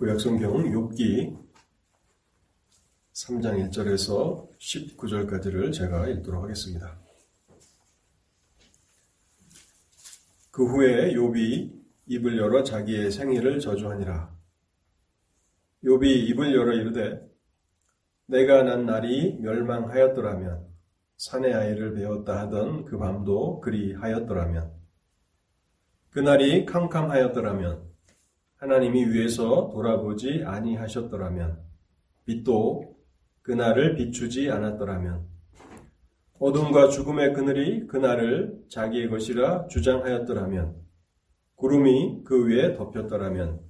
구약성경 욥기 3장 1절에서 19절까지를 제가 읽도록 하겠습니다. 그 후에 욥이 입을 열어 자기의 생일을 저주하니라. 욥이 입을 열어 이르되 내가 난 날이 멸망하였더라면 산의 아이를 배웠다 하던 그 밤도 그리 하였더라면 그날이 캄캄하였더라면 하나님이 위에서 돌아보지 아니하셨더라면 빛도 그날을 비추지 않았더라면 어둠과 죽음의 그늘이 그날을 자기의 것이라 주장하였더라면 구름이 그 위에 덮였더라면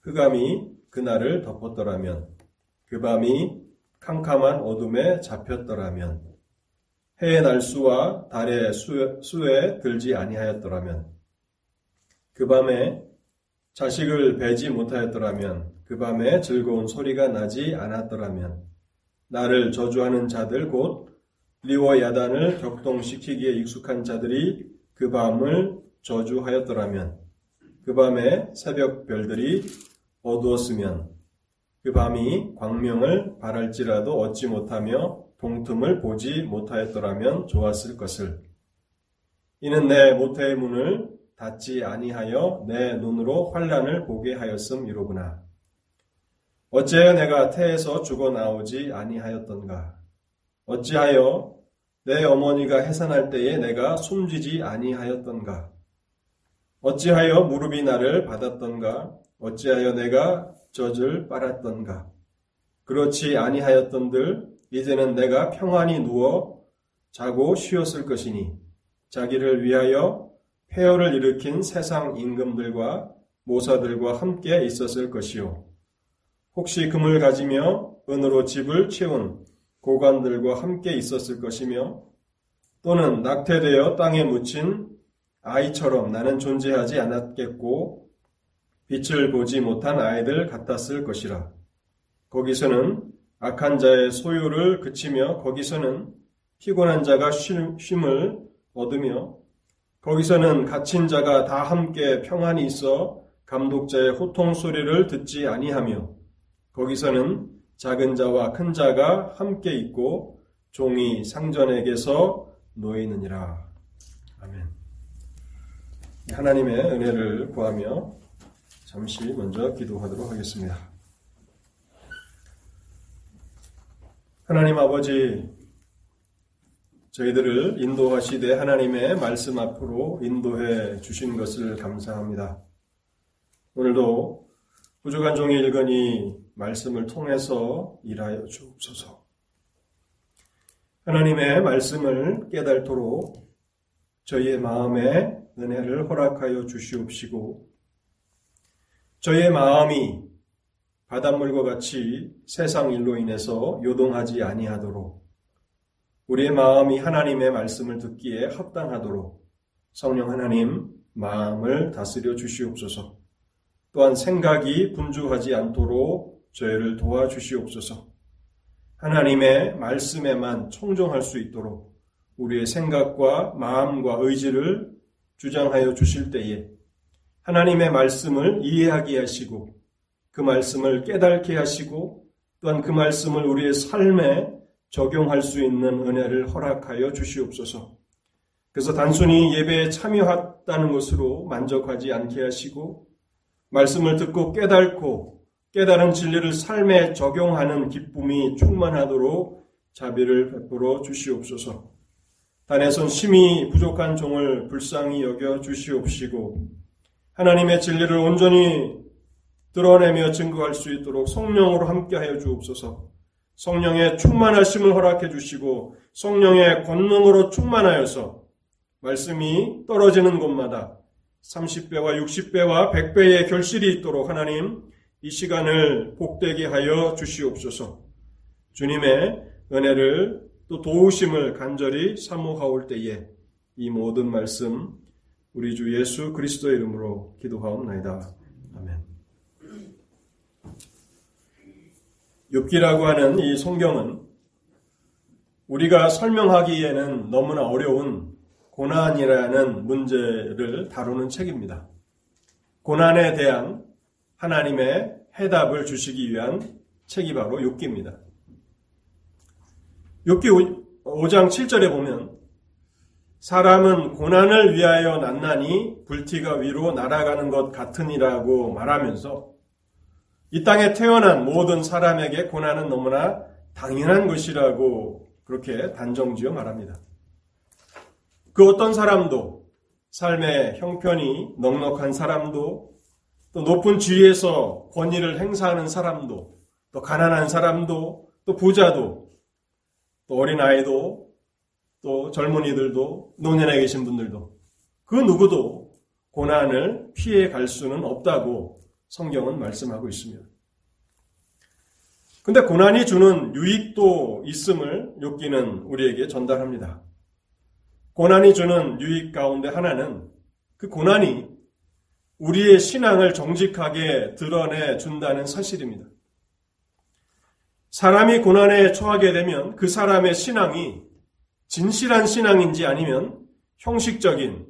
흑암이 그날을 덮었더라면 그 밤이 캄캄한 어둠에 잡혔더라면 해의 날수와 달의 수에 들지 아니하였더라면 그 밤에 자식을 배지 못하였더라면 그 밤에 즐거운 소리가 나지 않았더라면 나를 저주하는 자들 곧 리워 야단을 격동시키기에 익숙한 자들이 그 밤을 저주하였더라면 그 밤에 새벽 별들이 어두웠으면 그 밤이 광명을 바랄지라도 얻지 못하며 동틈을 보지 못하였더라면 좋았을 것을. 이는 내 모태의 문을 닫지 아니하여 내 눈으로 환란을 보게 하였음이로구나. 어찌하여 내가 태에서 죽어 나오지 아니하였던가? 어찌하여 내 어머니가 해산할 때에 내가 숨지지 아니하였던가? 어찌하여 무릎이 나를 받았던가? 어찌하여 내가 젖을 빨았던가? 그렇지 아니하였던들 이제는 내가 평안히 누워 자고 쉬었을 것이니 자기를 위하여 폐허를 일으킨 세상 임금들과 모사들과 함께 있었을 것이요. 혹시 금을 가지며 은으로 집을 채운 고관들과 함께 있었을 것이며 또는 낙태되어 땅에 묻힌 아이처럼 나는 존재하지 않았겠고 빛을 보지 못한 아이들 같았을 것이라. 거기서는 악한 자의 소유를 그치며 거기서는 피곤한 자가 쉼을 얻으며 거기서는 갇힌 자가 다 함께 평안히 있어 감독자의 호통 소리를 듣지 아니하며 거기서는 작은 자와 큰 자가 함께 있고 종이 상전에게서 놓이느니라. 아멘. 하나님의 은혜를 구하며 잠시 먼저 기도하도록 하겠습니다. 하나님 아버지, 저희들을 인도하시되 하나님의 말씀 앞으로 인도해 주신 것을 감사합니다. 오늘도 부족한 종이 일거니 말씀을 통해서 일하여 주옵소서. 하나님의 말씀을 깨달도록 저희의 마음에 은혜를 허락하여 주시옵시고 저희의 마음이 바닷물과 같이 세상 일로 인해서 요동하지 아니하도록 우리의 마음이 하나님의 말씀을 듣기에 합당하도록 성령 하나님 마음을 다스려 주시옵소서. 또한 생각이 분주하지 않도록 저희를 도와주시옵소서. 하나님의 말씀에만 청종할 수 있도록 우리의 생각과 마음과 의지를 주장하여 주실 때에 하나님의 말씀을 이해하게 하시고 그 말씀을 깨닫게 하시고 또한 그 말씀을 우리의 삶에 적용할 수 있는 은혜를 허락하여 주시옵소서. 그래서 단순히 예배에 참여했다는 것으로 만족하지 않게 하시고 말씀을 듣고 깨닫고 깨달은 진리를 삶에 적용하는 기쁨이 충만하도록 자비를 베풀어 주시옵소서. 단에선 심히 부족한 종을 불쌍히 여겨 주시옵시고 하나님의 진리를 온전히 드러내며 증거할 수 있도록 성령으로 함께하여 주옵소서. 성령의 충만하심을 허락해 주시고 성령의 권능으로 충만하여서 말씀이 떨어지는 곳마다 30배와 60배와 100배의 결실이 있도록 하나님 이 시간을 복되게 하여 주시옵소서. 주님의 은혜를 또 도우심을 간절히 사모하올 때에 이 모든 말씀 우리 주 예수 그리스도의 이름으로 기도하옵나이다. 아멘. 욥기라고 하는 이 성경은 우리가 설명하기에는 너무나 어려운 고난이라는 문제를 다루는 책입니다. 고난에 대한 하나님의 해답을 주시기 위한 책이 바로 욥기입니다. 욥기 5장 7절에 보면 사람은 고난을 위하여 난나니 불티가 위로 날아가는 것 같으니라고 말하면서 이 땅에 태어난 모든 사람에게 고난은 너무나 당연한 것이라고 그렇게 단정지어 말합니다. 그 어떤 사람도 삶의 형편이 넉넉한 사람도 또 높은 지위에서 권위를 행사하는 사람도 또 가난한 사람도 또 부자도 또 어린아이도 또 젊은이들도 노년에 계신 분들도 그 누구도 고난을 피해 갈 수는 없다고 성경은 말씀하고 있습니다. 근데 고난이 주는 유익도 있음을 욥기는 우리에게 전달합니다. 고난이 주는 유익 가운데 하나는 그 고난이 우리의 신앙을 정직하게 드러내 준다는 사실입니다. 사람이 고난에 처하게 되면 그 사람의 신앙이 진실한 신앙인지 아니면 형식적인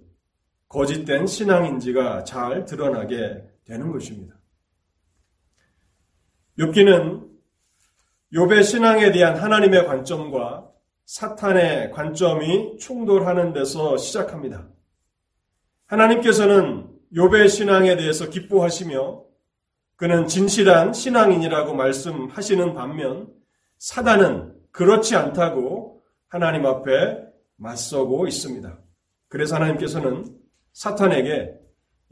거짓된 신앙인지가 잘 드러나게 되는 것입니다. 욥기는 욥의 신앙에 대한 하나님의 관점과 사탄의 관점이 충돌하는 데서 시작합니다. 하나님께서는 욥의 신앙에 대해서 기뻐하시며 그는 진실한 신앙인이라고 말씀하시는 반면 사단은 그렇지 않다고 하나님 앞에 맞서고 있습니다. 그래서 하나님께서는 사탄에게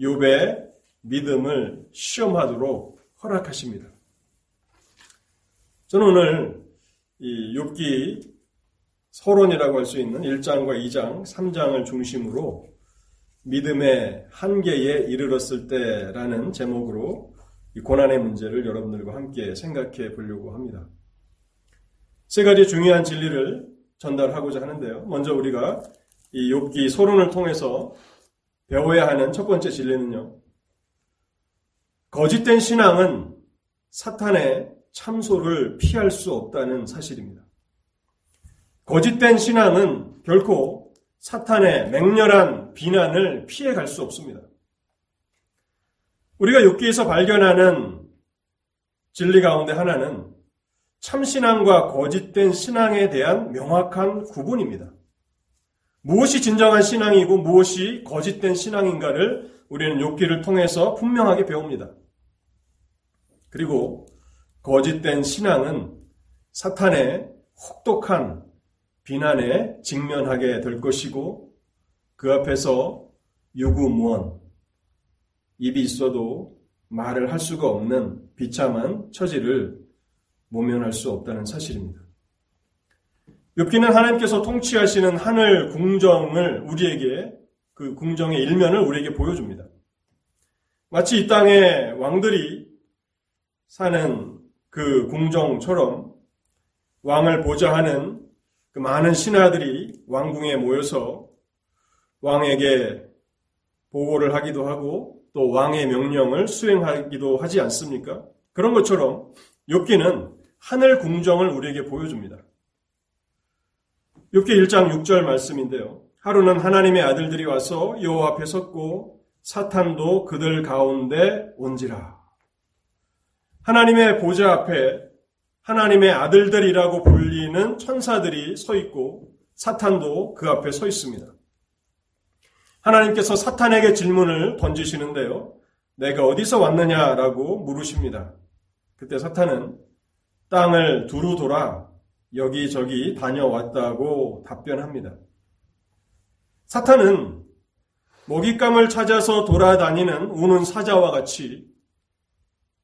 욥의 믿음을 시험하도록 허락하십니다. 저는 오늘 이 욥기 서론이라고 할 수 있는 1장과 2장, 3장을 중심으로 믿음의 한계에 이르렀을 때라는 제목으로 이 고난의 문제를 여러분들과 함께 생각해 보려고 합니다. 세 가지 중요한 진리를 전달하고자 하는데요. 먼저 우리가 이 욥기 서론을 통해서 배워야 하는 첫 번째 진리는요. 거짓된 신앙은 사탄의 참소를 피할 수 없다는 사실입니다. 거짓된 신앙은 결코 사탄의 맹렬한 비난을 피해갈 수 없습니다. 우리가 욥기에서 발견하는 진리 가운데 하나는 참신앙과 거짓된 신앙에 대한 명확한 구분입니다. 무엇이 진정한 신앙이고 무엇이 거짓된 신앙인가를 우리는 욥기를 통해서 분명하게 배웁니다. 그리고 거짓된 신앙은 사탄의 혹독한 비난에 직면하게 될 것이고 그 앞에서 유구무원 입이 있어도 말을 할 수가 없는 비참한 처지를 모면할 수 없다는 사실입니다. 욥기는 하나님께서 통치하시는 하늘 궁정을 우리에게 그 궁정의 일면을 우리에게 보여줍니다. 마치 이 땅의 왕들이 사는 그 궁정처럼 왕을 보좌하는 그 많은 신하들이 왕궁에 모여서 왕에게 보고를 하기도 하고 또 왕의 명령을 수행하기도 하지 않습니까? 그런 것처럼 욥기는 하늘 궁정을 우리에게 보여줍니다. 욥기 1장 6절 말씀인데요. 하루는 하나님의 아들들이 와서 여호와 앞에 섰고 사탄도 그들 가운데 온지라. 하나님의 보좌 앞에 하나님의 아들들이라고 불리는 천사들이 서 있고 사탄도 그 앞에 서 있습니다. 하나님께서 사탄에게 질문을 던지시는데요. 내가 어디서 왔느냐라고 물으십니다. 그때 사탄은 땅을 두루 돌아 여기저기 다녀왔다고 답변합니다. 사탄은 먹잇감을 찾아서 돌아다니는 우는 사자와 같이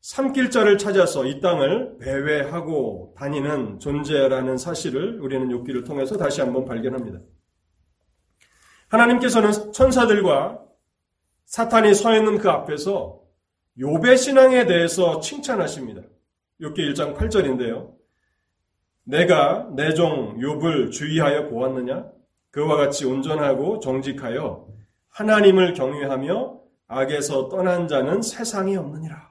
산길자를 찾아서 이 땅을 배회하고 다니는 존재라는 사실을 우리는 욥기를 통해서 다시 한번 발견합니다. 하나님께서는 천사들과 사탄이 서 있는 그 앞에서 욥의 신앙에 대해서 칭찬하십니다. 욥기 1장 8절인데요. 내가 내 종 욥을 주의하여 보았느냐? 그와 같이 온전하고 정직하여 하나님을 경외하며 악에서 떠난 자는 세상에 없느니라.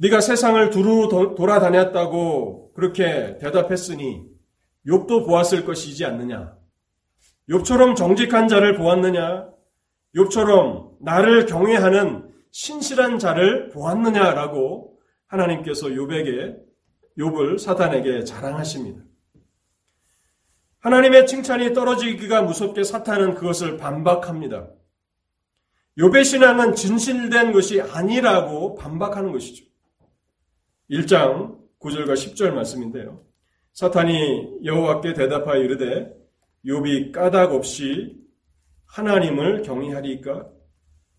네가 세상을 두루 돌아다녔다고 그렇게 대답했으니 욥도 보았을 것이지 않느냐? 욥처럼 정직한 자를 보았느냐? 욥처럼 나를 경외하는 신실한 자를 보았느냐라고 하나님께서 요백에 욥을 사탄에게 자랑하십니다. 하나님의 칭찬이 떨어지기가 무섭게 사탄은 그것을 반박합니다. 욥의 신앙은 진실된 것이 아니라고 반박하는 것이죠. 1장 9절과 10절 말씀인데요. 사탄이 여호와께 대답하여 이르되 욥이 까닭 없이 하나님을 경외하리까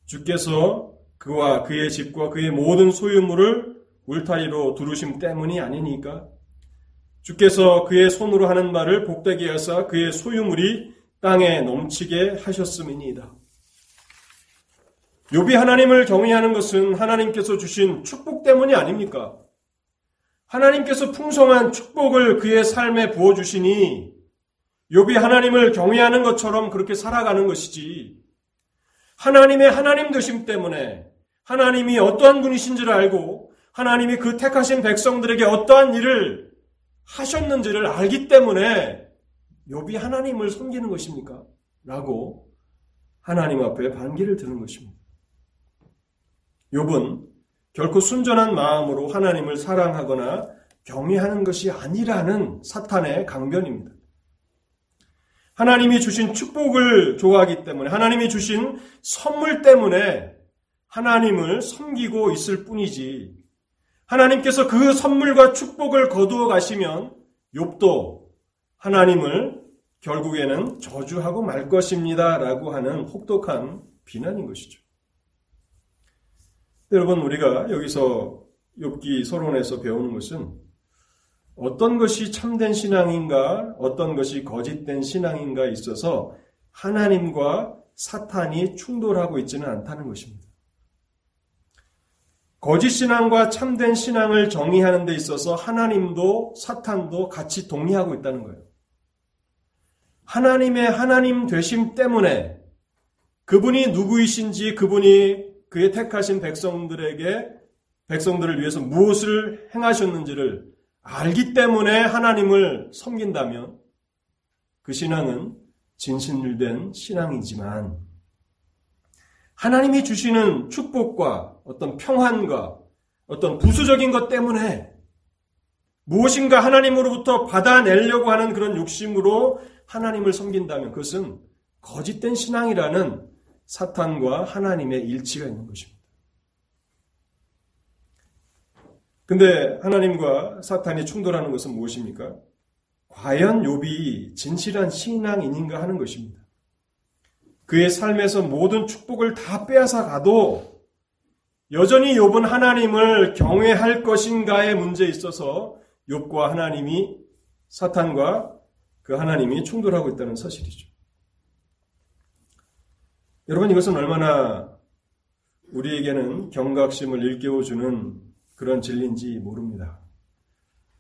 주께서 그와 그의 집과 그의 모든 소유물을 울타리로 두르심 때문이 아니니까 주께서 그의 손으로 하는 말을 복되게 하사 그의 소유물이 땅에 넘치게 하셨음이니이다. 욥이 하나님을 경외하는 것은 하나님께서 주신 축복 때문이 아닙니까? 하나님께서 풍성한 축복을 그의 삶에 부어 주시니 욥이 하나님을 경외하는 것처럼 그렇게 살아가는 것이지. 하나님의 하나님 되심 때문에 하나님이 어떠한 분이신지를 알고 하나님이 그 택하신 백성들에게 어떠한 일을 하셨는지를 알기 때문에 욥이 하나님을 섬기는 것입니까? 라고 하나님 앞에 반기를 드는 것입니다. 욥은 결코 순전한 마음으로 하나님을 사랑하거나 경외하는 것이 아니라는 사탄의 강변입니다. 하나님이 주신 축복을 좋아하기 때문에 하나님이 주신 선물 때문에 하나님을 섬기고 있을 뿐이지 하나님께서 그 선물과 축복을 거두어 가시면 욥도 하나님을 결국에는 저주하고 말 것입니다라고 하는 혹독한 비난인 것이죠. 여러분 우리가 여기서 욥기 서론에서 배우는 것은 어떤 것이 참된 신앙인가, 어떤 것이 거짓된 신앙인가 있어서 하나님과 사탄이 충돌하고 있지는 않다는 것입니다. 거짓 신앙과 참된 신앙을 정의하는 데 있어서 하나님도 사탄도 같이 동의하고 있다는 거예요. 하나님의 하나님 되심 때문에 그분이 누구이신지 그분이 그의 택하신 백성들에게 백성들을 위해서 무엇을 행하셨는지를 알기 때문에 하나님을 섬긴다면 그 신앙은 진실된 신앙이지만 하나님이 주시는 축복과 어떤 평안과 어떤 부수적인 것 때문에 무엇인가 하나님으로부터 받아내려고 하는 그런 욕심으로 하나님을 섬긴다면 그것은 거짓된 신앙이라는 사탄과 하나님의 일치가 있는 것입니다. 근데 하나님과 사탄이 충돌하는 것은 무엇입니까? 과연 욥이 진실한 신앙인인가 하는 것입니다. 그의 삶에서 모든 축복을 다 빼앗아 가도 여전히 욥은 하나님을 경외할 것인가의 문제에 있어서 욥과 하나님이 사탄과 그 하나님이 충돌하고 있다는 사실이죠. 여러분 이것은 얼마나 우리에게는 경각심을 일깨워주는 그런 진리인지 모릅니다.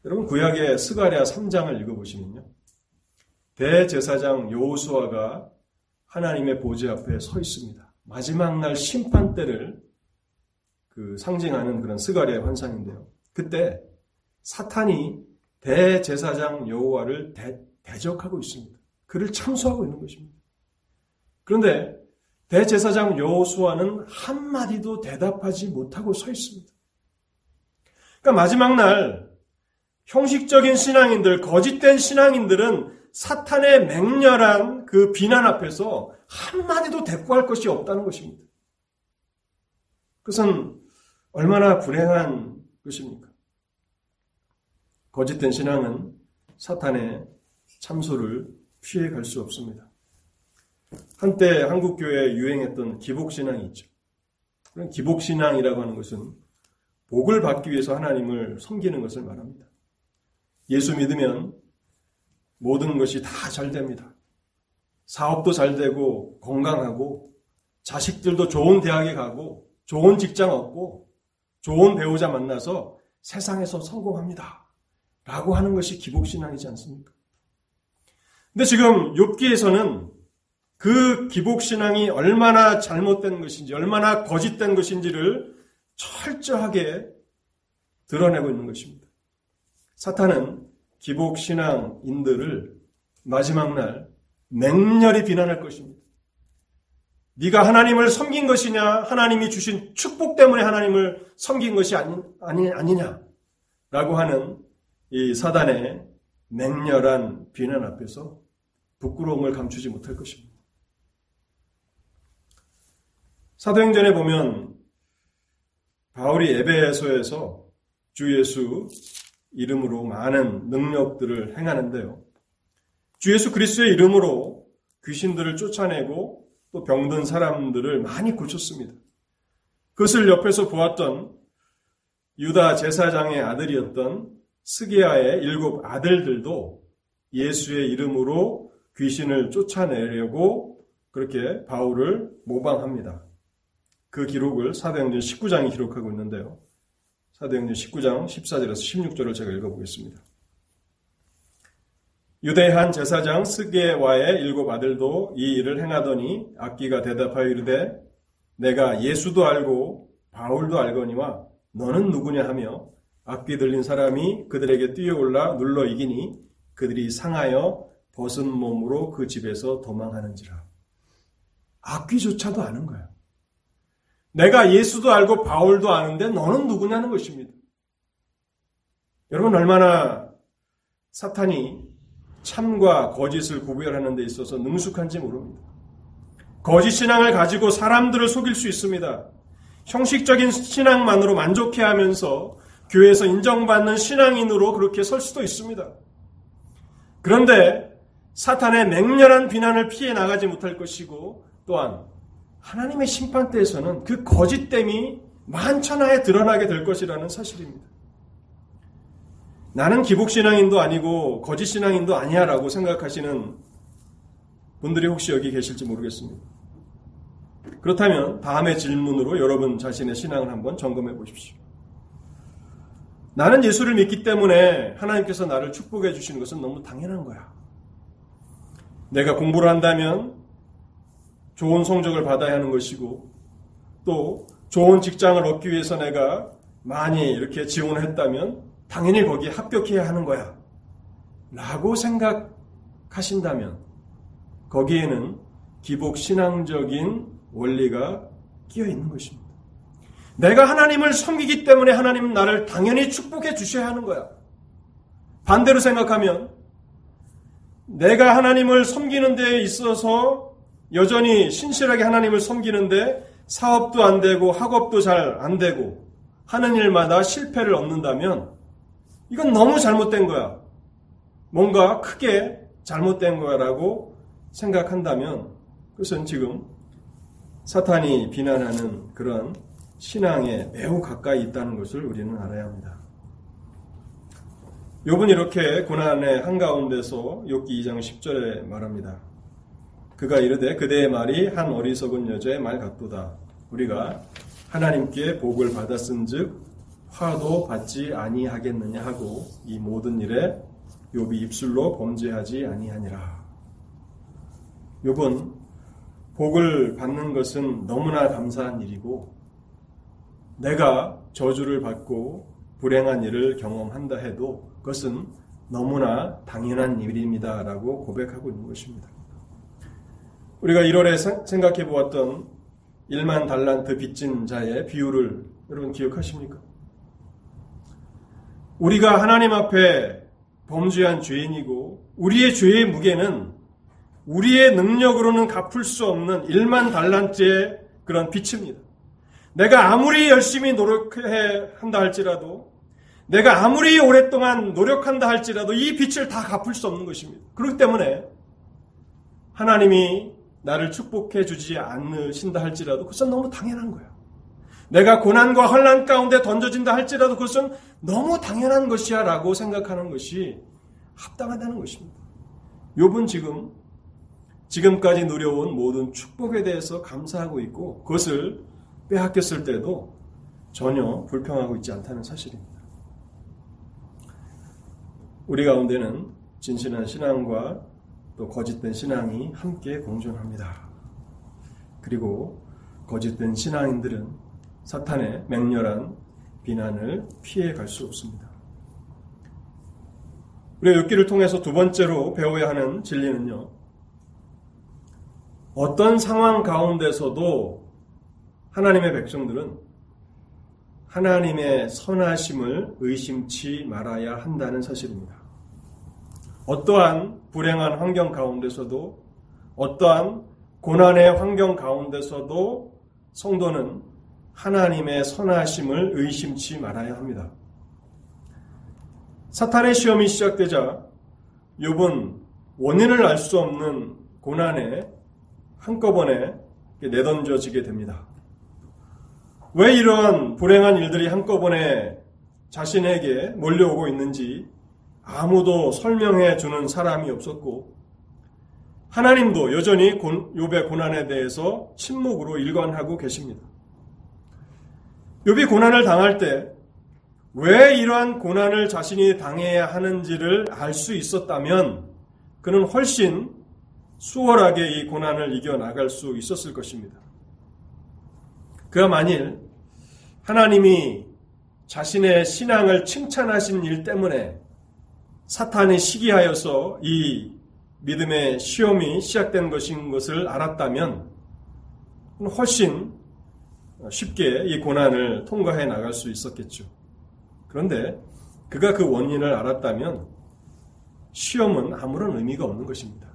여러분 구약의 스가랴 3장을 읽어보시면요. 대제사장 여호수아가 하나님의 보좌 앞에 서 있습니다. 마지막 날 심판 때를 그 상징하는 그런 스가랴의 환상인데요. 그때 사탄이 대제사장 여호와를 대, 대적하고 있습니다. 그를 참수하고 있는 것입니다. 그런데 대제사장 여호수아는 한마디도 대답하지 못하고 서 있습니다. 그러니까 마지막 날 형식적인 신앙인들, 거짓된 신앙인들은 사탄의 맹렬한 그 비난 앞에서 한마디도 대꾸할 것이 없다는 것입니다. 그것은 얼마나 불행한 것입니까? 거짓된 신앙은 사탄의 참소를 피해 갈 수 없습니다. 한때 한국교회에 유행했던 기복신앙이 있죠. 기복신앙이라고 하는 것은 복을 받기 위해서 하나님을 섬기는 것을 말합니다. 예수 믿으면 모든 것이 다 잘 됩니다. 사업도 잘 되고 건강하고 자식들도 좋은 대학에 가고 좋은 직장 얻고 좋은 배우자 만나서 세상에서 성공합니다. 라고 하는 것이 기복신앙이지 않습니까? 근데 지금 욥기에서는 그 기복신앙이 얼마나 잘못된 것인지, 얼마나 거짓된 것인지를 철저하게 드러내고 있는 것입니다. 사탄은 기복신앙인들을 마지막 날 맹렬히 비난할 것입니다. 네가 하나님을 섬긴 것이냐 하나님이 주신 축복 때문에 하나님을 섬긴 것이 아니, 아니 아니냐 라고 하는 이 사단의 맹렬한 비난 앞에서 부끄러움을 감추지 못할 것입니다. 사도행전에 보면 바울이 에베소에서 주 예수 이름으로 많은 능력들을 행하는데요. 주 예수 그리스도의 이름으로 귀신들을 쫓아내고 또 병든 사람들을 많이 고쳤습니다. 그것을 옆에서 보았던 유다 제사장의 아들이었던 스기야의 일곱 아들들도 예수의 이름으로 귀신을 쫓아내려고 그렇게 바울을 모방합니다. 그 기록을 사도행전 19장이 기록하고 있는데요. 사도행전 19장 14절에서 16절을 제가 읽어보겠습니다. 유대한 제사장 스게와의 일곱 아들도 이 일을 행하더니 악기가 대답하여 이르되 내가 예수도 알고 바울도 알거니와 너는 누구냐 하며 악기 들린 사람이 그들에게 뛰어올라 눌러 이기니 그들이 상하여 벗은 몸으로 그 집에서 도망하는지라. 악귀조차도 아는 거야. 내가 예수도 알고 바울도 아는데 너는 누구냐는 것입니다. 여러분 얼마나 사탄이 참과 거짓을 구별하는 데 있어서 능숙한지 모릅니다. 거짓 신앙을 가지고 사람들을 속일 수 있습니다. 형식적인 신앙만으로 만족해 하면서 교회에서 인정받는 신앙인으로 그렇게 설 수도 있습니다. 그런데 사탄의 맹렬한 비난을 피해 나가지 못할 것이고 또한 하나님의 심판대에서는 그 거짓됨이 만천하에 드러나게 될 것이라는 사실입니다. 나는 기복신앙인도 아니고 거짓신앙인도 아니야 라고 생각하시는 분들이 혹시 여기 계실지 모르겠습니다. 그렇다면 다음의 질문으로 여러분 자신의 신앙을 한번 점검해 보십시오. 나는 예수를 믿기 때문에 하나님께서 나를 축복해 주시는 것은 너무 당연한 거야. 내가 공부를 한다면 좋은 성적을 받아야 하는 것이고 또 좋은 직장을 얻기 위해서 내가 많이 이렇게 지원을 했다면 당연히 거기에 합격해야 하는 거야. 라고 생각하신다면 거기에는 기복 신앙적인 원리가 끼어 있는 것입니다. 내가 하나님을 섬기기 때문에 하나님은 나를 당연히 축복해 주셔야 하는 거야. 반대로 생각하면 내가 하나님을 섬기는 데 있어서 여전히 신실하게 하나님을 섬기는데 사업도 안 되고 학업도 잘 안 되고 하는 일마다 실패를 얻는다면 이건 너무 잘못된 거야. 뭔가 크게 잘못된 거야라고 생각한다면 그것은 지금 사탄이 비난하는 그런 신앙에 매우 가까이 있다는 것을 우리는 알아야 합니다. 욥은 이렇게 고난의 한가운데서 욥기 2장 10절에 말합니다. 그가 이르되 그대의 말이 한 어리석은 여자의 말 같도다. 우리가 하나님께 복을 받았은즉 화도 받지 아니하겠느냐 하고 이 모든 일에 욥이 입술로 범죄하지 아니하니라. 욥은 복을 받는 것은 너무나 감사한 일이고 내가 저주를 받고 불행한 일을 경험한다 해도 그것은 너무나 당연한 일입니다라고 고백하고 있는 것입니다. 우리가 1월에 생각해 보았던 1만 달란트 빚진 자의 비유를 여러분 기억하십니까? 우리가 하나님 앞에 범죄한 죄인이고 우리의 죄의 무게는 우리의 능력으로는 갚을 수 없는 1만 달란트의 그런 빚입니다. 내가 아무리 열심히 노력해 한다 할지라도 내가 아무리 오랫동안 노력한다 할지라도 이 빚을 다 갚을 수 없는 것입니다. 그렇기 때문에 하나님이 나를 축복해 주지 않으신다 할지라도 그것은 너무 당연한 거예요. 내가 고난과 환란 가운데 던져진다 할지라도 그것은 너무 당연한 것이야 라고 생각하는 것이 합당하다는 것입니다. 욥은 지금 지금까지 누려온 모든 축복에 대해서 감사하고 있고 그것을 빼앗겼을 때도 전혀 불평하고 있지 않다는 사실입니다. 우리 가운데는 진실한 신앙과 또 거짓된 신앙이 함께 공존합니다. 그리고 거짓된 신앙인들은 사탄의 맹렬한 비난을 피해 갈 수 없습니다. 우리가 욥기를 통해서 두 번째로 배워야 하는 진리는요. 어떤 상황 가운데서도 하나님의 백성들은 하나님의 선하심을 의심치 말아야 한다는 사실입니다. 어떠한 불행한 환경 가운데서도 어떠한 고난의 환경 가운데서도 성도는 하나님의 선하심을 의심치 말아야 합니다. 사탄의 시험이 시작되자 욥은 원인을 알 수 없는 고난에 한꺼번에 내던져지게 됩니다. 왜 이러한 불행한 일들이 한꺼번에 자신에게 몰려오고 있는지 아무도 설명해 주는 사람이 없었고 하나님도 여전히 욥의 고난에 대해서 침묵으로 일관하고 계십니다. 욥이 고난을 당할 때 왜 이러한 고난을 자신이 당해야 하는지를 알 수 있었다면 그는 훨씬 수월하게 이 고난을 이겨나갈 수 있었을 것입니다. 그가 만일 하나님이 자신의 신앙을 칭찬하신 일 때문에 사탄이 시기하여서 이 믿음의 시험이 시작된 것인 것을 알았다면 훨씬 쉽게 이 고난을 통과해 나갈 수 있었겠죠. 그런데 그가 그 원인을 알았다면 시험은 아무런 의미가 없는 것입니다.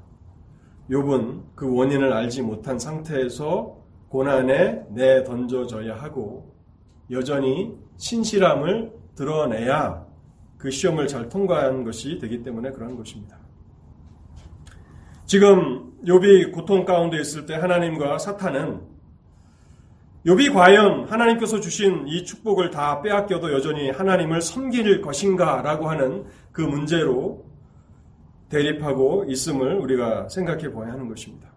욥은 그 원인을 알지 못한 상태에서 고난에 내던져져야 하고 여전히 신실함을 드러내야 그 시험을 잘 통과한 것이 되기 때문에 그런 것입니다. 지금 욥이 고통 가운데 있을 때 하나님과 사탄은 욥이 과연 하나님께서 주신 이 축복을 다 빼앗겨도 여전히 하나님을 섬길 것인가라고 하는 그 문제로 대립하고 있음을 우리가 생각해 보아야 하는 것입니다.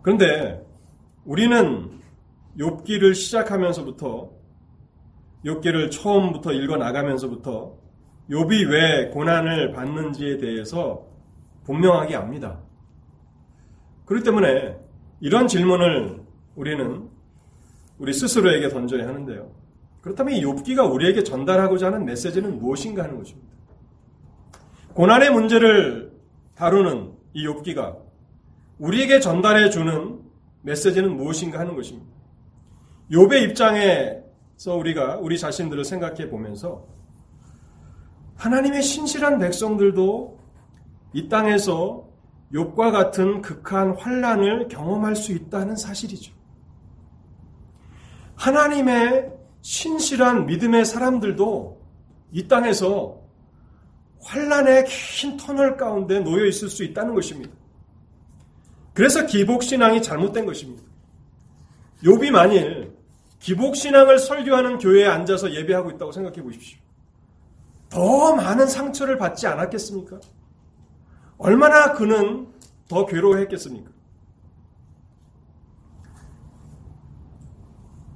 그런데 우리는 욥기를 시작하면서부터 욥기를 처음부터 읽어 나가면서부터 욥이 왜 고난을 받는지에 대해서 분명하게 압니다. 그렇기 때문에 이런 질문을 우리는 우리 스스로에게 던져야 하는데요. 그렇다면 이 욥기가 우리에게 전달하고자 하는 메시지는 무엇인가 하는 것입니다. 고난의 문제를 다루는 이 욥기가 우리에게 전달해 주는 메시지는 무엇인가 하는 것입니다. 욥의 입장에 서 우리가 우리 자신들을 생각해 보면서 하나님의 신실한 백성들도 이 땅에서 욥과 같은 극한 환란을 경험할 수 있다는 사실이죠. 하나님의 신실한 믿음의 사람들도 이 땅에서 환란의 긴 터널 가운데 놓여 있을 수 있다는 것입니다. 그래서 기복 신앙이 잘못된 것입니다. 욥이 만일 기복 신앙을 설교하는 교회에 앉아서 예배하고 있다고 생각해 보십시오. 더 많은 상처를 받지 않았겠습니까? 얼마나 그는 더 괴로워했겠습니까?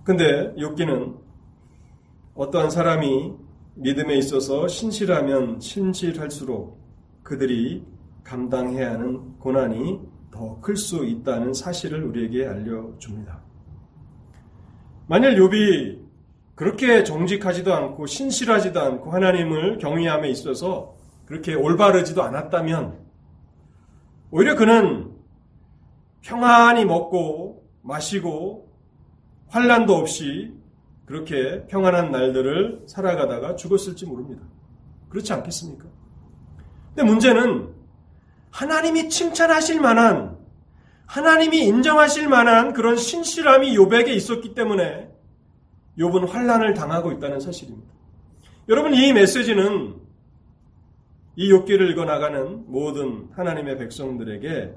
근데 욥기는 어떠한 사람이 믿음에 있어서 신실하면 신실할수록 그들이 감당해야 하는 고난이 더 클 수 있다는 사실을 우리에게 알려줍니다. 만일 욥이 그렇게 정직하지도 않고 신실하지도 않고 하나님을 경외함에 있어서 그렇게 올바르지도 않았다면 오히려 그는 평안히 먹고 마시고 환란도 없이 그렇게 평안한 날들을 살아가다가 죽었을지 모릅니다. 그렇지 않겠습니까? 근데 문제는 하나님이 칭찬하실 만한 하나님이 인정하실 만한 그런 신실함이 요백에 있었기 때문에 욥은 환란을 당하고 있다는 사실입니다. 여러분 이 메시지는 이 욥기를 읽어 나가는 모든 하나님의 백성들에게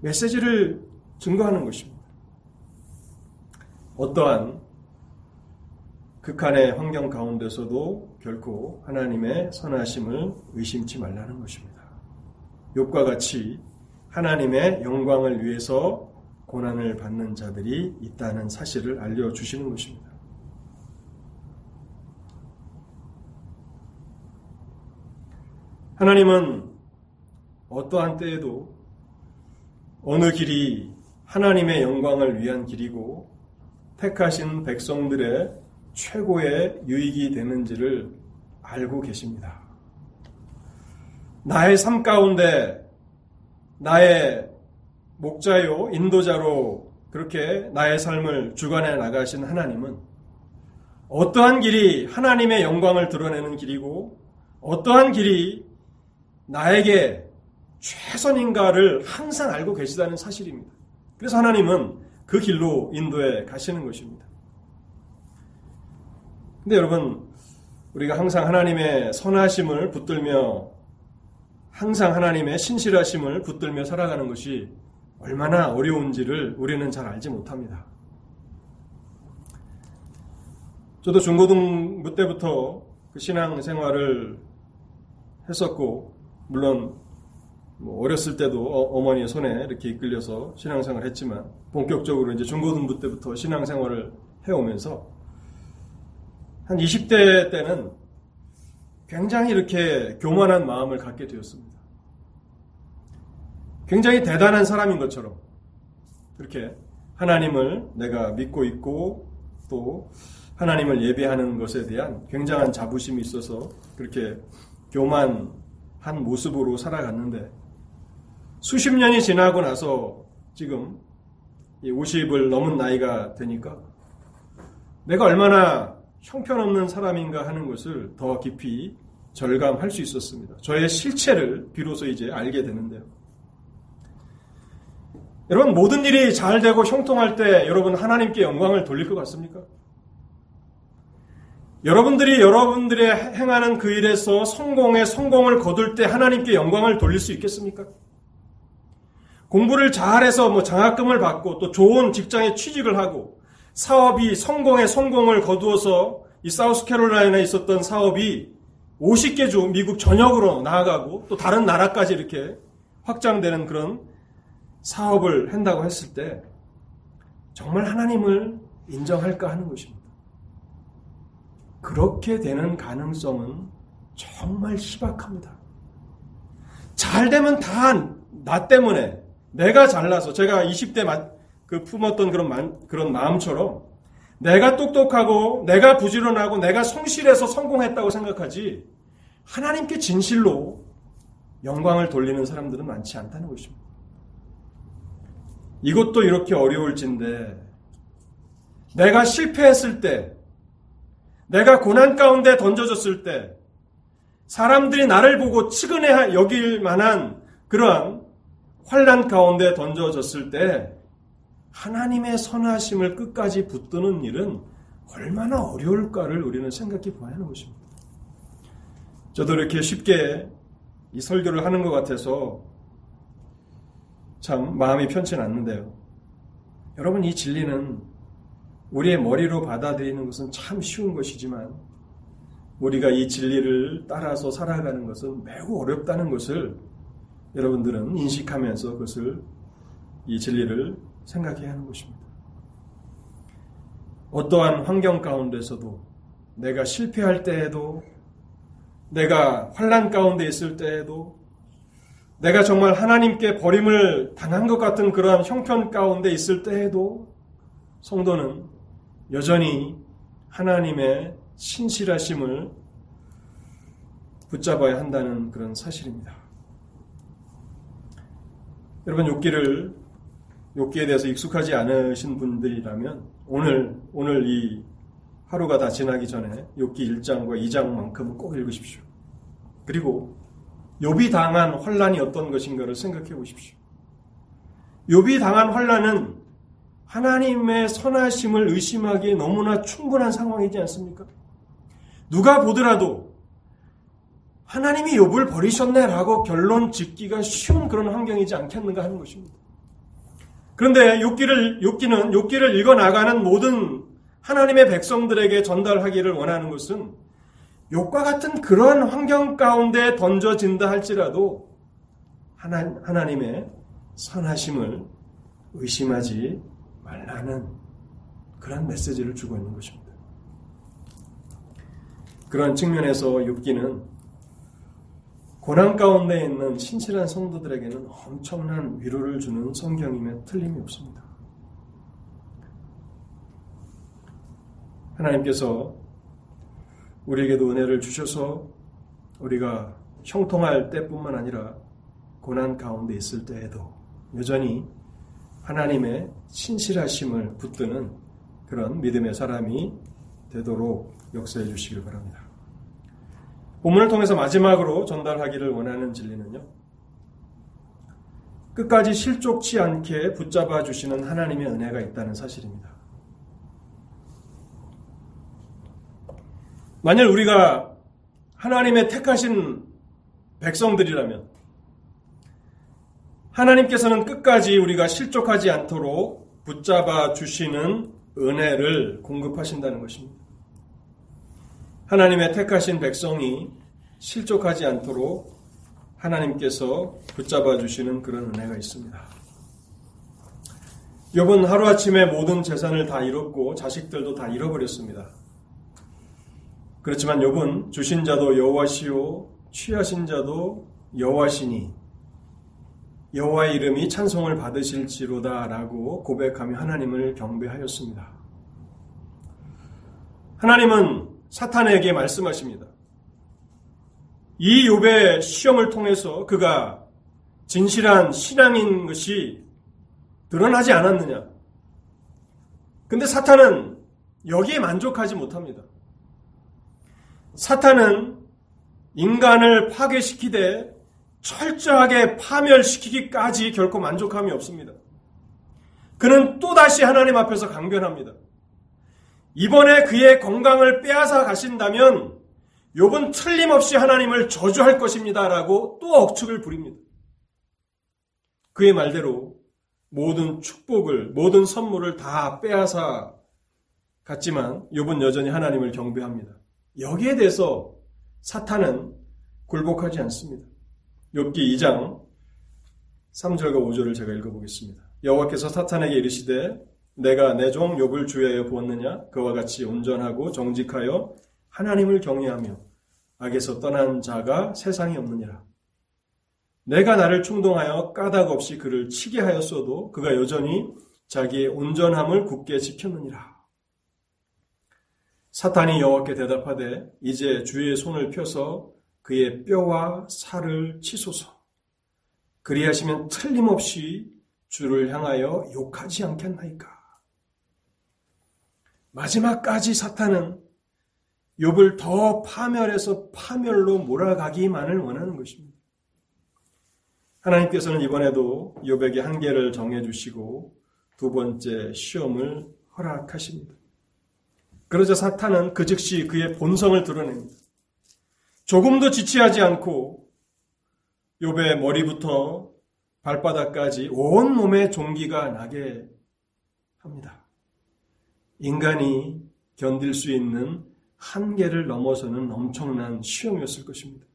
메시지를 증거하는 것입니다. 어떠한 극한의 환경 가운데서도 결코 하나님의 선하심을 의심치 말라는 것입니다. 욕과 같이 하나님의 영광을 위해서 고난을 받는 자들이 있다는 사실을 알려주시는 것입니다. 하나님은 어떠한 때에도 어느 길이 하나님의 영광을 위한 길이고 택하신 백성들의 최고의 유익이 되는지를 알고 계십니다. 나의 삶 가운데 나의 목자요, 인도자로 그렇게 나의 삶을 주관해 나가신 하나님은 어떠한 길이 하나님의 영광을 드러내는 길이고 어떠한 길이 나에게 최선인가를 항상 알고 계시다는 사실입니다. 그래서 하나님은 그 길로 인도에 가시는 것입니다. 근데 여러분, 우리가 항상 하나님의 선하심을 붙들며 항상 하나님의 신실하심을 붙들며 살아가는 것이 얼마나 어려운지를 우리는 잘 알지 못합니다. 저도 중고등부 때부터 그 신앙 생활을 했었고, 물론 뭐 어렸을 때도 어, 머니의 손에 이렇게 이끌려서 신앙생활을 했지만, 본격적으로 이제 중고등부 때부터 신앙생활을 해오면서, 한 20대 때는 굉장히 이렇게 교만한 마음을 갖게 되었습니다. 굉장히 대단한 사람인 것처럼 그렇게 하나님을 내가 믿고 있고 또 하나님을 예배하는 것에 대한 굉장한 자부심이 있어서 그렇게 교만한 모습으로 살아갔는데 수십 년이 지나고 나서 지금 50을 넘은 나이가 되니까 내가 얼마나 형편없는 사람인가 하는 것을 더 깊이 절감할 수 있었습니다. 저의 실체를 비로소 이제 알게 되는데요. 여러분, 모든 일이 잘 되고 형통할 때 여러분 하나님께 영광을 돌릴 것 같습니까? 여러분들이 여러분들의 행하는 그 일에서 성공에 성공을 거둘 때 하나님께 영광을 돌릴 수 있겠습니까? 공부를 잘해서 뭐 장학금을 받고 또 좋은 직장에 취직을 하고 사업이 성공에 성공을 거두어서 이 사우스캐롤라인에 있었던 사업이 50개 주 미국 전역으로 나아가고 또 다른 나라까지 이렇게 확장되는 그런 사업을 한다고 했을 때 정말 하나님을 인정할까 하는 것입니다. 그렇게 되는 가능성은 정말 희박합니다. 잘 되면 다 나 때문에 내가 잘나서 제가 20대 그 품었던 그런 그런 마음처럼 내가 똑똑하고 내가 부지런하고 내가 성실해서 성공했다고 생각하지 하나님께 진실로 영광을 돌리는 사람들은 많지 않다는 것입니다. 이것도 이렇게 어려울진데 내가 실패했을 때 내가 고난 가운데 던져졌을 때 사람들이 나를 보고 치근해 여길 만한 그러한 환란 가운데 던져졌을 때 하나님의 선하심을 끝까지 붙드는 일은 얼마나 어려울까를 우리는 생각해 봐야 하는 것입니다. 저도 이렇게 쉽게 이 설교를 하는 것 같아서 참 마음이 편치 않는데요. 여러분 이 진리는 우리의 머리로 받아들이는 것은 참 쉬운 것이지만 우리가 이 진리를 따라서 살아가는 것은 매우 어렵다는 것을 여러분들은 인식하면서 그것을 이 진리를 생각해야 하는 것입니다. 어떠한 환경 가운데서도 내가 실패할 때에도 내가 환란 가운데 있을 때에도 내가 정말 하나님께 버림을 당한 것 같은 그러한 형편 가운데 있을 때에도 성도는 여전히 하나님의 신실하심을 붙잡아야 한다는 그런 사실입니다. 여러분 욕기를 욕기에 대해서 익숙하지 않으신 분들이라면 오늘 오늘 이 하루가 다 지나기 전에 욕기 1장과 2장만큼은 꼭 읽으십시오. 그리고 욥이 당한 환란이 어떤 것인가를 생각해 보십시오. 욥이 당한 환란은 하나님의 선하심을 의심하기에 너무나 충분한 상황이지 않습니까? 누가 보더라도 하나님이 욥을 버리셨네라고 결론 짓기가 쉬운 그런 환경이지 않겠는가 하는 것입니다. 그런데 욥기를 욥기는 욥기를 읽어 나가는 모든 하나님의 백성들에게 전달하기를 원하는 것은 욕과 같은 그러한 환경 가운데 던져진다 할지라도 하나, 하나님의 선하심을 의심하지 말라는 그런 메시지를 주고 있는 것입니다. 그런 측면에서 욥기는 고난 가운데 있는 신실한 성도들에게는 엄청난 위로를 주는 성경임에 틀림이 없습니다. 하나님께서 우리에게도 은혜를 주셔서 우리가 형통할 때뿐만 아니라 고난 가운데 있을 때에도 여전히 하나님의 신실하심을 붙드는 그런 믿음의 사람이 되도록 역사해 주시길 바랍니다. 본문을 통해서 마지막으로 전달하기를 원하는 진리는요. 끝까지 실족치 않게 붙잡아 주시는 하나님의 은혜가 있다는 사실입니다. 만일 우리가 하나님의 택하신 백성들이라면 하나님께서는 끝까지 우리가 실족하지 않도록 붙잡아 주시는 은혜를 공급하신다는 것입니다. 하나님의 택하신 백성이 실족하지 않도록 하나님께서 붙잡아 주시는 그런 은혜가 있습니다. 욥은 하루아침에 모든 재산을 다 잃었고 자식들도 다 잃어버렸습니다. 그렇지만 욥은 주신 자도 여호와시요 취하신 자도 여호와시니 여호와의 이름이 찬송을 받으실지로다라고 고백하며 하나님을 경배하였습니다. 하나님은 사탄에게 말씀하십니다. 이 욥의 시험을 통해서 그가 진실한 신앙인 것이 드러나지 않았느냐? 근데 사탄은 여기에 만족하지 못합니다. 사탄은 인간을 파괴시키되 철저하게 파멸시키기까지 결코 만족함이 없습니다. 그는 또다시 하나님 앞에서 강변합니다. 이번에 그의 건강을 빼앗아 가신다면 욥은 틀림없이 하나님을 저주할 것입니다 라고 또 억측을 부립니다. 그의 말대로 모든 축복을 모든 선물을 다 빼앗아 갔지만 욥은 여전히 하나님을 경배합니다. 여기에 대해서 사탄은 굴복하지 않습니다. 욥기 2장 3절과 5절을 제가 읽어보겠습니다. 여호와께서 사탄에게 이르시되 내가 내 종 욥을 주의하여 보았느냐 그와 같이 온전하고 정직하여 하나님을 경외하며 악에서 떠난 자가 세상에 없느니라. 내가 나를 충동하여 까닭 없이 그를 치게 하였어도 그가 여전히 자기의 온전함을 굳게 지켰느니라. 사탄이 여호와께 대답하되 이제 주의 손을 펴서 그의 뼈와 살을 치소서. 그리하시면 틀림없이 주를 향하여 욕하지 않겠나이까. 마지막까지 사탄은 욥을 더 파멸해서 파멸로 몰아가기만을 원하는 것입니다. 하나님께서는 이번에도 욥에게 한계를 정해 주시고 두 번째 시험을 허락하십니다. 그러자 사탄은 그 즉시 그의 본성을 드러냅니다. 조금도 지체하지 않고 욥의 머리부터 발바닥까지 온 몸에 종기가 나게 합니다. 인간이 견딜 수 있는 한계를 넘어서는 엄청난 시험이었을 것입니다.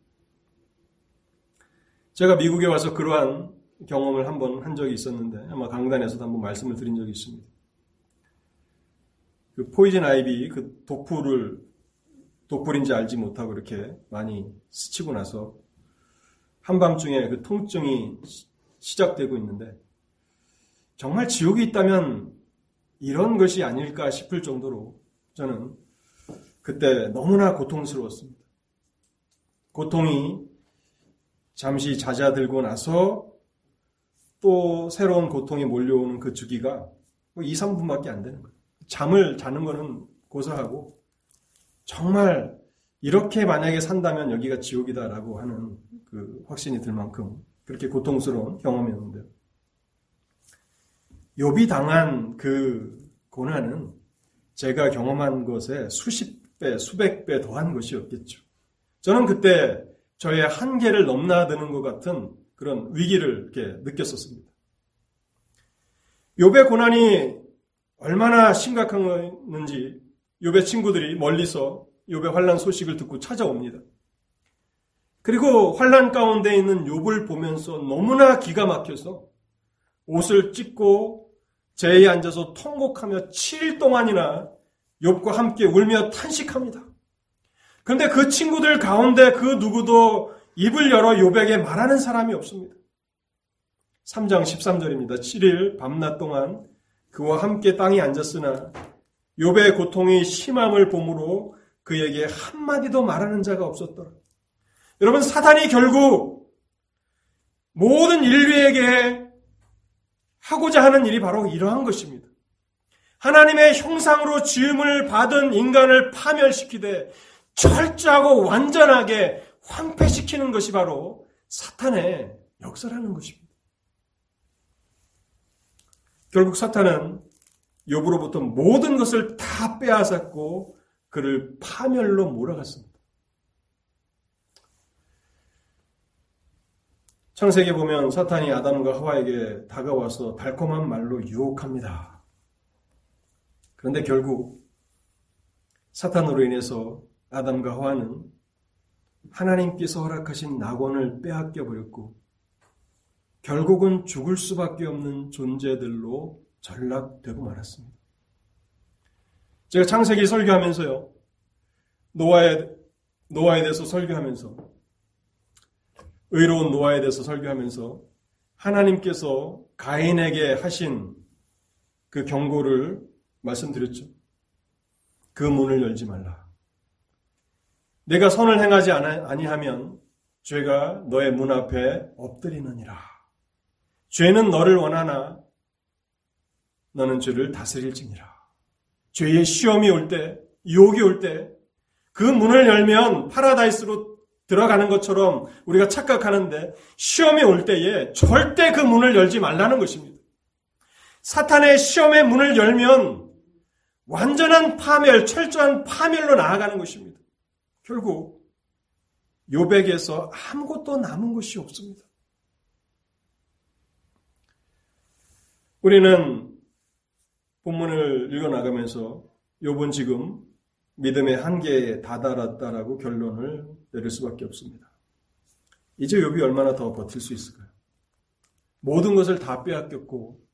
제가 미국에 와서 그러한 경험을 한번 한 적이 있었는데 아마 강단에서도 한번 말씀을 드린 적이 있습니다. 그 포이즌 아이비 그 독풀을 독불인지 알지 못하고 이렇게 많이 스치고 나서 한밤중에 그 통증이 시작되고 있는데 정말 지옥이 있다면 이런 것이 아닐까 싶을 정도로 저는 그때 너무나 고통스러웠습니다. 고통이 잠시 잦아들고 나서 또 새로운 고통이 몰려오는 그 주기가 2, 3분밖에 안 되는 거예요. 잠을 자는 거는 고사하고 정말 이렇게 만약에 산다면 여기가 지옥이다라고 하는 그 확신이 들 만큼 그렇게 고통스러운 경험이었는데요. 욥이 당한 그 고난은 제가 경험한 것에 수십 배, 수백 배 더한 것이었겠죠. 저는 그때 저의 한계를 넘나드는 것 같은 그런 위기를 이렇게 느꼈었습니다. 욥의 고난이 얼마나 심각한지 욥의 친구들이 멀리서 욥의 환란 소식을 듣고 찾아옵니다. 그리고 환란 가운데 있는 욥을 보면서 너무나 기가 막혀서 옷을 찢고 제에 앉아서 통곡하며 7일 동안이나 욥과 함께 울며 탄식합니다. 그런데 그 친구들 가운데 그 누구도 입을 열어 욥에게 말하는 사람이 없습니다. 3장 13절입니다. 7일 밤낮 동안 그와 함께 땅에 앉았으나 욥의 고통이 심함을 보므로 그에게 한마디도 말하는 자가 없었더라. 여러분, 사단이 결국 모든 인류에게 하고자 하는 일이 바로 이러한 것입니다. 하나님의 형상으로 지음을 받은 인간을 파멸시키되 철저하고 완전하게 황폐시키는 것이 바로 사탄의 역사라는 것입니다. 결국 사탄은 욥으로부터 모든 것을 다 빼앗았고 그를 파멸로 몰아갔습니다. 창세기 보면 사탄이 아담과 하와에게 다가와서 달콤한 말로 유혹합니다. 그런데 결국 사탄으로 인해서 아담과 하와는 하나님께서 허락하신 낙원을 빼앗겨 버렸고 결국은 죽을 수밖에 없는 존재들로 전락되고 말았습니다. 제가 창세기 설교하면서요. 노아에 노아에 대해서 설교하면서 의로운 노아에 대해서 설교하면서 하나님께서 가인에게 하신 그 경고를 말씀드렸죠. 그 문을 열지 말라. 내가 선을 행하지 아니하면 죄가 너의 문 앞에 엎드리느니라. 죄는 너를 원하나 너는 죄를 다스릴지니라. 죄의 시험이 올 때, 유혹이 올 때, 그 문을 열면 파라다이스로 들어가는 것처럼 우리가 착각하는데 시험이 올 때에 절대 그 문을 열지 말라는 것입니다. 사탄의 시험의 문을 열면 완전한 파멸, 철저한 파멸로 나아가는 것입니다. 결국 요백에서 아무것도 남은 것이 없습니다. 우리는 본문을 읽어 나가면서 요번 지금 믿음의 한계에 다다랐다라고 결론을 내릴 수밖에 없습니다. 이제 욥이 얼마나 더 버틸 수 있을까요? 모든 것을 다 빼앗겼고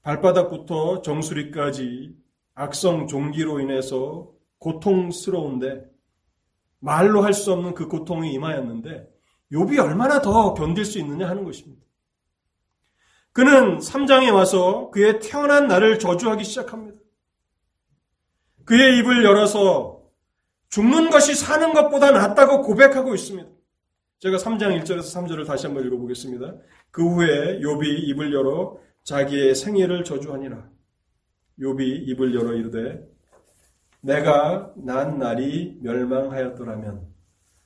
발바닥부터 정수리까지 악성 종기로 인해서 고통스러운데 말로 할 수 없는 그 고통이 임하였는데 욥이 얼마나 더 견딜 수 있느냐 하는 것입니다. 그는 3장에 와서 그의 태어난 날을 저주하기 시작합니다. 그의 입을 열어서 죽는 것이 사는 것보다 낫다고 고백하고 있습니다. 제가 3장 1절에서 3절을 다시 한번 읽어보겠습니다. 그 후에 욥이 입을 열어 자기의 생애를 저주하니라. 욥이 입을 열어 이르되 내가 난 날이 멸망하였더라면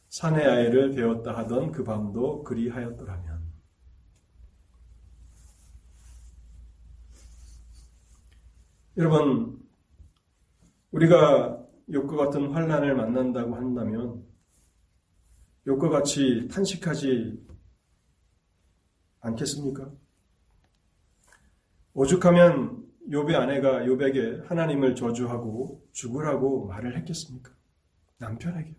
사내 아이를 배웠다 하던 그 밤도 그리하였더라면 여러분 우리가 욕과 같은 환란을 만난다고 한다면 욕과 같이 탄식하지 않겠습니까? 오죽하면 욥의 아내가 욥에게 하나님을 저주하고 죽으라고 말을 했겠습니까? 남편에게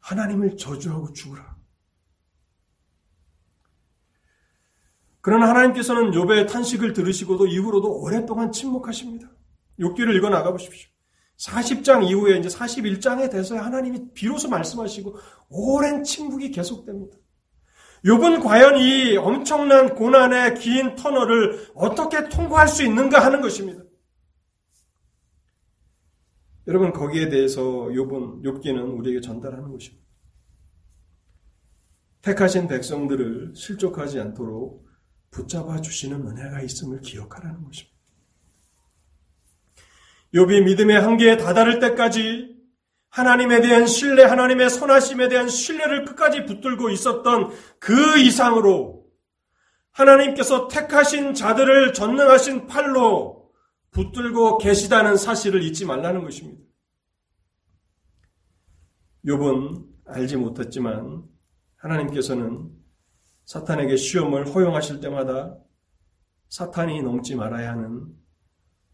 하나님을 저주하고 죽으라. 그러나 하나님께서는 욥의 탄식을 들으시고도 이후로도 오랫동안 침묵하십니다. 욕기를 읽어 나가 보십시오. 40장 이후에 이제 41장에 대해서 하나님이 비로소 말씀하시고 오랜 침묵이 계속됩니다. 욥은 과연 이 엄청난 고난의 긴 터널을 어떻게 통과할 수 있는가 하는 것입니다. 여러분 거기에 대해서 욥은 욥기는 우리에게 전달하는 것입니다. 택하신 백성들을 실족하지 않도록 붙잡아 주시는 은혜가 있음을 기억하라는 것입니다. 욥이 믿음의 한계에 다다를 때까지 하나님에 대한 신뢰, 하나님의 선하심에 대한 신뢰를 끝까지 붙들고 있었던 그 이상으로 하나님께서 택하신 자들을 전능하신 팔로 붙들고 계시다는 사실을 잊지 말라는 것입니다. 욥은 알지 못했지만 하나님께서는 사탄에게 시험을 허용하실 때마다 사탄이 넘지 말아야 하는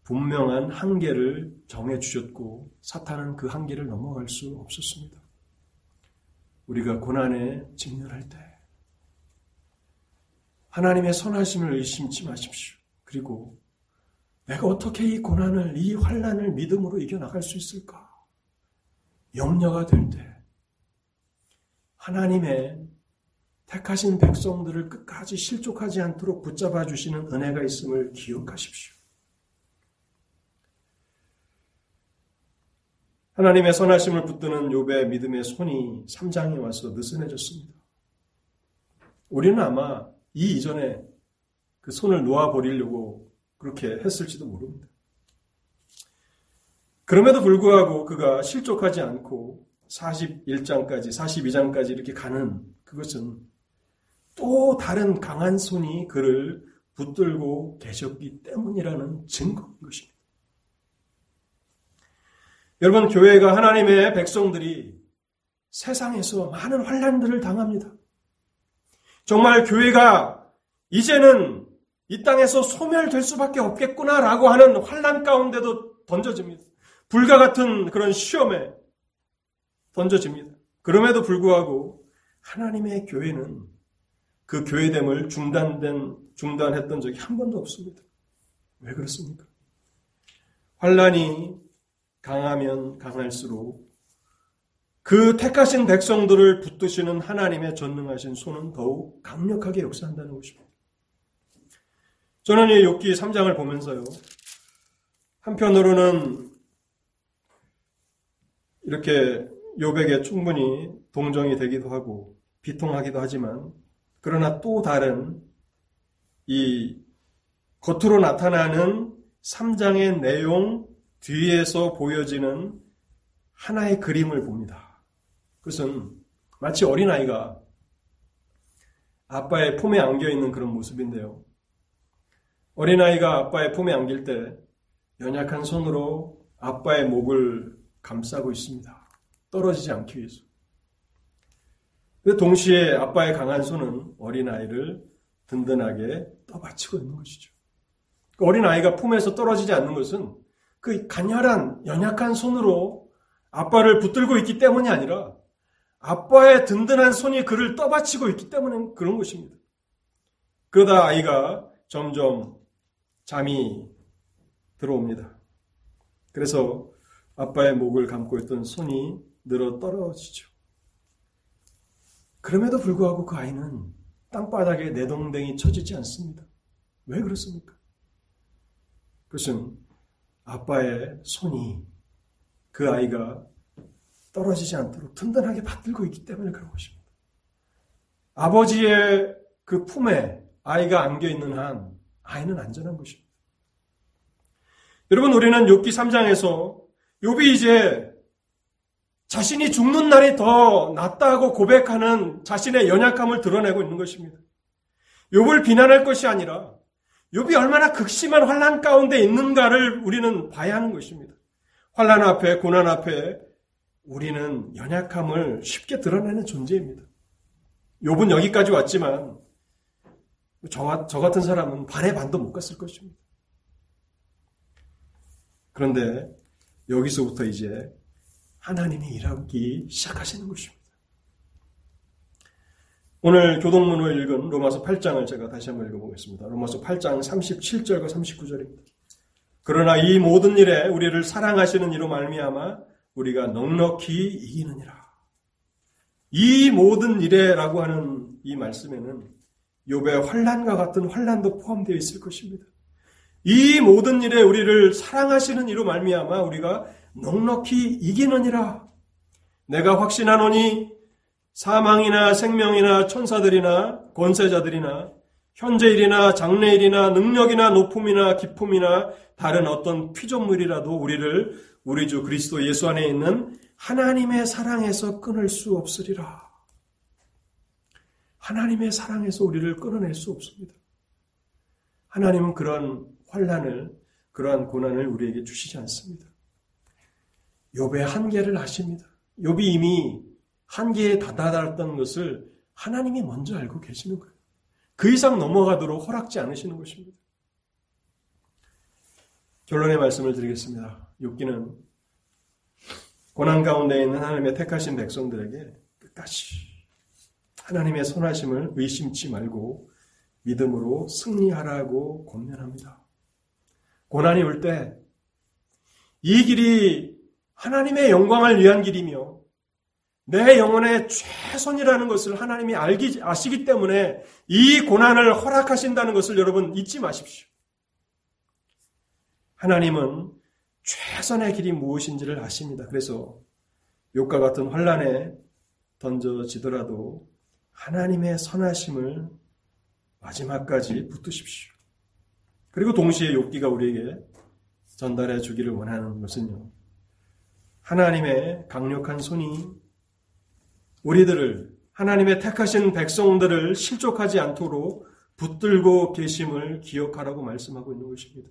분명한 한계를 정해 주셨고 사탄은 그 한계를 넘어갈 수 없었습니다. 우리가 고난에 직면할 때 하나님의 선하심을 의심치 마십시오. 그리고 내가 어떻게 이 고난을 이 환란을 믿음으로 이겨 나갈 수 있을까? 염려가 될 때 하나님의 택하신 백성들을 끝까지 실족하지 않도록 붙잡아 주시는 은혜가 있음을 기억하십시오. 하나님의 선하심을 붙드는 욥의 믿음의 손이 3장에 와서 느슨해졌습니다. 우리는 아마 이 이전에 그 손을 놓아버리려고 그렇게 했을지도 모릅니다. 그럼에도 불구하고 그가 실족하지 않고 41장까지, 42장까지 이렇게 가는 그것은 또 다른 강한 손이 그를 붙들고 계셨기 때문이라는 증거인 것입니다. 여러분, 교회가 하나님의 백성들이 세상에서 많은 환란들을 당합니다. 정말 교회가 이제는 이 땅에서 소멸될 수밖에 없겠구나라고 하는 환란 가운데도 던져집니다. 불과 같은 그런 시험에 던져집니다. 그럼에도 불구하고 하나님의 교회는 그 교회됨을 중단된 중단했던 적이 한 번도 없습니다. 왜 그렇습니까? 환란이 강하면 강할수록 그 택하신 백성들을 붙드시는 하나님의 전능하신 손은 더욱 강력하게 역사한다는 것입니다. 저는 이 욥기 3장을 보면서요. 한편으로는 이렇게 욥에게 충분히 동정이 되기도 하고 비통하기도 하지만 그러나 또 다른 이 겉으로 나타나는 3장의 내용 뒤에서 보여지는 하나의 그림을 봅니다. 그것은 마치 어린아이가 아빠의 품에 안겨 있는 그런 모습인데요. 어린아이가 아빠의 품에 안길 때 연약한 손으로 아빠의 목을 감싸고 있습니다. 떨어지지 않기 위해서. 그 동시에 아빠의 강한 손은 어린아이를 든든하게 떠받치고 있는 것이죠. 그 어린아이가 품에서 떨어지지 않는 것은 그 가녀한 연약한 손으로 아빠를 붙들고 있기 때문이 아니라 아빠의 든든한 손이 그를 떠받치고 있기 때문에 그런 것입니다. 그러다 아이가 점점 잠이 들어옵니다. 그래서 아빠의 목을 감고 있던 손이 늘어 떨어지죠. 그럼에도 불구하고 그 아이는 땅바닥에 내동댕이 쳐지지 않습니다. 왜 그렇습니까? 그것은 아빠의 손이 그 아이가 떨어지지 않도록 든든하게 받들고 있기 때문에 그런 것입니다. 아버지의 그 품에 아이가 안겨 있는 한 아이는 안전한 것입니다. 여러분 우리는 욥기 3장에서 욥이 이제 자신이 죽는 날이 더 낫다고 고백하는 자신의 연약함을 드러내고 있는 것입니다. 욥을 비난할 것이 아니라 욥이 얼마나 극심한 환란 가운데 있는가를 우리는 봐야 하는 것입니다. 환란 앞에 고난 앞에 우리는 연약함을 쉽게 드러내는 존재입니다. 욥은 여기까지 왔지만 저, 저 같은 사람은 반의 반도 못 갔을 것입니다. 그런데 여기서부터 이제 하나님이 일하기 시작하시는 것입니다. 오늘 교동문을 읽은 로마서 8장을 제가 다시 한번 읽어보겠습니다. 로마서 8장 37절과 39절입니다. 그러나 이 모든 일에 우리를 사랑하시는 이로 말미암아 우리가 넉넉히 이기느니라. 이 모든 일에라고 하는 이 말씀에는 욥의 환란과 같은 환란도 포함되어 있을 것입니다. 이 모든 일에 우리를 사랑하시는 이로 말미암아 우리가 넉넉히 이기느니라. 내가 확신하노니 사망이나 생명이나 천사들이나 권세자들이나 현재일이나 장래일이나 능력이나 높음이나 기품이나 다른 어떤 피조물이라도 우리를 우리 주 그리스도 예수 안에 있는 하나님의 사랑에서 끊을 수 없으리라. 하나님의 사랑에서 우리를 끊어낼 수 없습니다. 하나님은 그런 환란을 그러한 고난을 우리에게 주시지 않습니다. 욥의 한계를 아십니다. 욥이 이미 한계에 다다랐던 것을 하나님이 먼저 알고 계시는 거예요. 그 이상 넘어가도록 허락지 않으시는 것입니다. 결론의 말씀을 드리겠습니다. 욥기는 고난 가운데 있는 하나님의 택하신 백성들에게 끝까지 하나님의 선하심을 의심치 말고 믿음으로 승리하라고 권면합니다. 고난이 올 때 이 길이 하나님의 영광을 위한 길이며 내 영혼의 최선이라는 것을 하나님이 알기, 아시기 때문에 이 고난을 허락하신다는 것을 여러분 잊지 마십시오. 하나님은 최선의 길이 무엇인지를 아십니다. 그래서 욕과 같은 환란에 던져지더라도 하나님의 선하심을 마지막까지 붙드십시오. 그리고 동시에 욥기가 우리에게 전달해 주기를 원하는 것은요. 하나님의 강력한 손이 우리들을 하나님의 택하신 백성들을 실족하지 않도록 붙들고 계심을 기억하라고 말씀하고 있는 것입니다.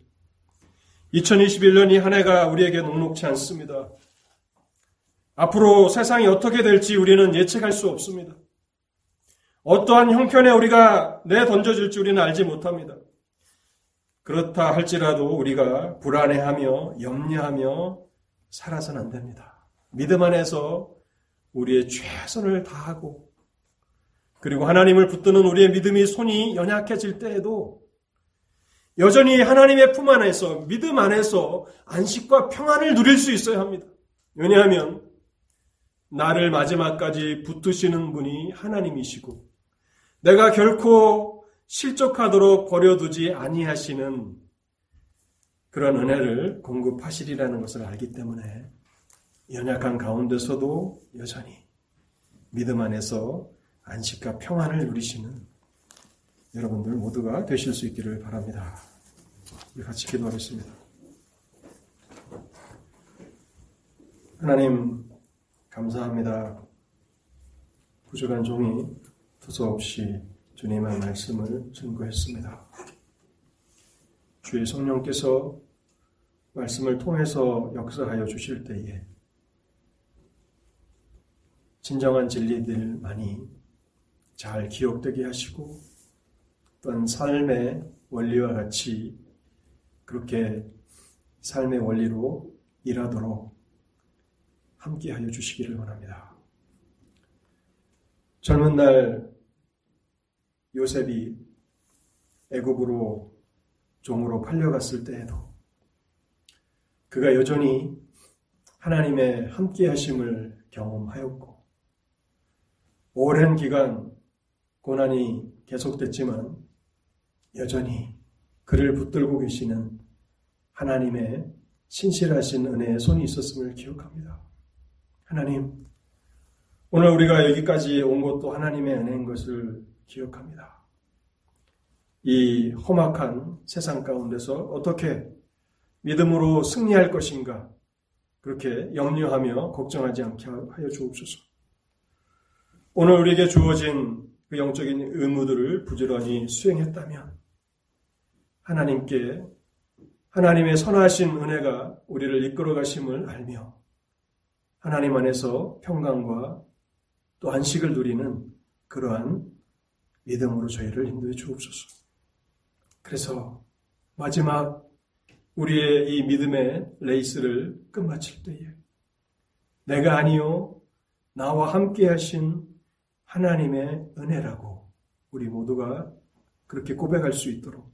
2021년이 한 해가 우리에게 녹록치 않습니다. 앞으로 세상이 어떻게 될지 우리는 예측할 수 없습니다. 어떠한 형편에 우리가 내던져질지 우리는 알지 못합니다. 그렇다 할지라도 우리가 불안해하며 염려하며 살아서는 안 됩니다. 믿음 안에서 우리의 최선을 다하고 그리고 하나님을 붙드는 우리의 믿음이 손이 연약해질 때에도 여전히 하나님의 품 안에서 믿음 안에서 안식과 평안을 누릴 수 있어야 합니다. 왜냐하면 나를 마지막까지 붙드시는 분이 하나님이시고 내가 결코 실족하도록 버려두지 아니하시는 그런 은혜를 공급하시리라는 것을 알기 때문에 연약한 가운데서도 여전히 믿음 안에서 안식과 평안을 누리시는 여러분들 모두가 되실 수 있기를 바랍니다. 우리 같이 기도하겠습니다. 하나님, 감사합니다. 부족한 종이 두서없이 주님의 말씀을 증거했습니다. 주의 성령께서 말씀을 통해서 역사하여 주실 때에 진정한 진리들만이 잘 기억되게 하시고 또한 삶의 원리와 같이 그렇게 삶의 원리로 일하도록 함께하여 주시기를 원합니다. 젊은 날 요셉이 애굽으로 종으로 팔려갔을 때에도 그가 여전히 하나님의 함께 하심을 경험하였고 오랜 기간 고난이 계속됐지만 여전히 그를 붙들고 계시는 하나님의 신실하신 은혜의 손이 있었음을 기억합니다. 하나님, 오늘 우리가 여기까지 온 것도 하나님의 은혜인 것을 기억합니다. 이 험악한 세상 가운데서 어떻게 믿음으로 승리할 것인가 그렇게 염려하며 걱정하지 않게 하여 주옵소서. 오늘 우리에게 주어진 그 영적인 의무들을 부지런히 수행했다면 하나님께 하나님의 선하신 은혜가 우리를 이끌어 가심을 알며 하나님 안에서 평강과 또 안식을 누리는 그러한 믿음으로 저희를 인도해 주옵소서. 그래서 마지막 우리의 이 믿음의 레이스를 끝마칠 때에 내가 아니요 나와 함께 하신 하나님의 은혜라고 우리 모두가 그렇게 고백할 수 있도록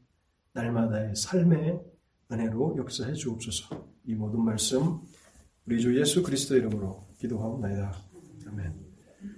날마다의 삶의 은혜로 역사해 주옵소서. 이 모든 말씀 우리 주 예수 그리스도 이름으로 기도하옵나이다. 아멘.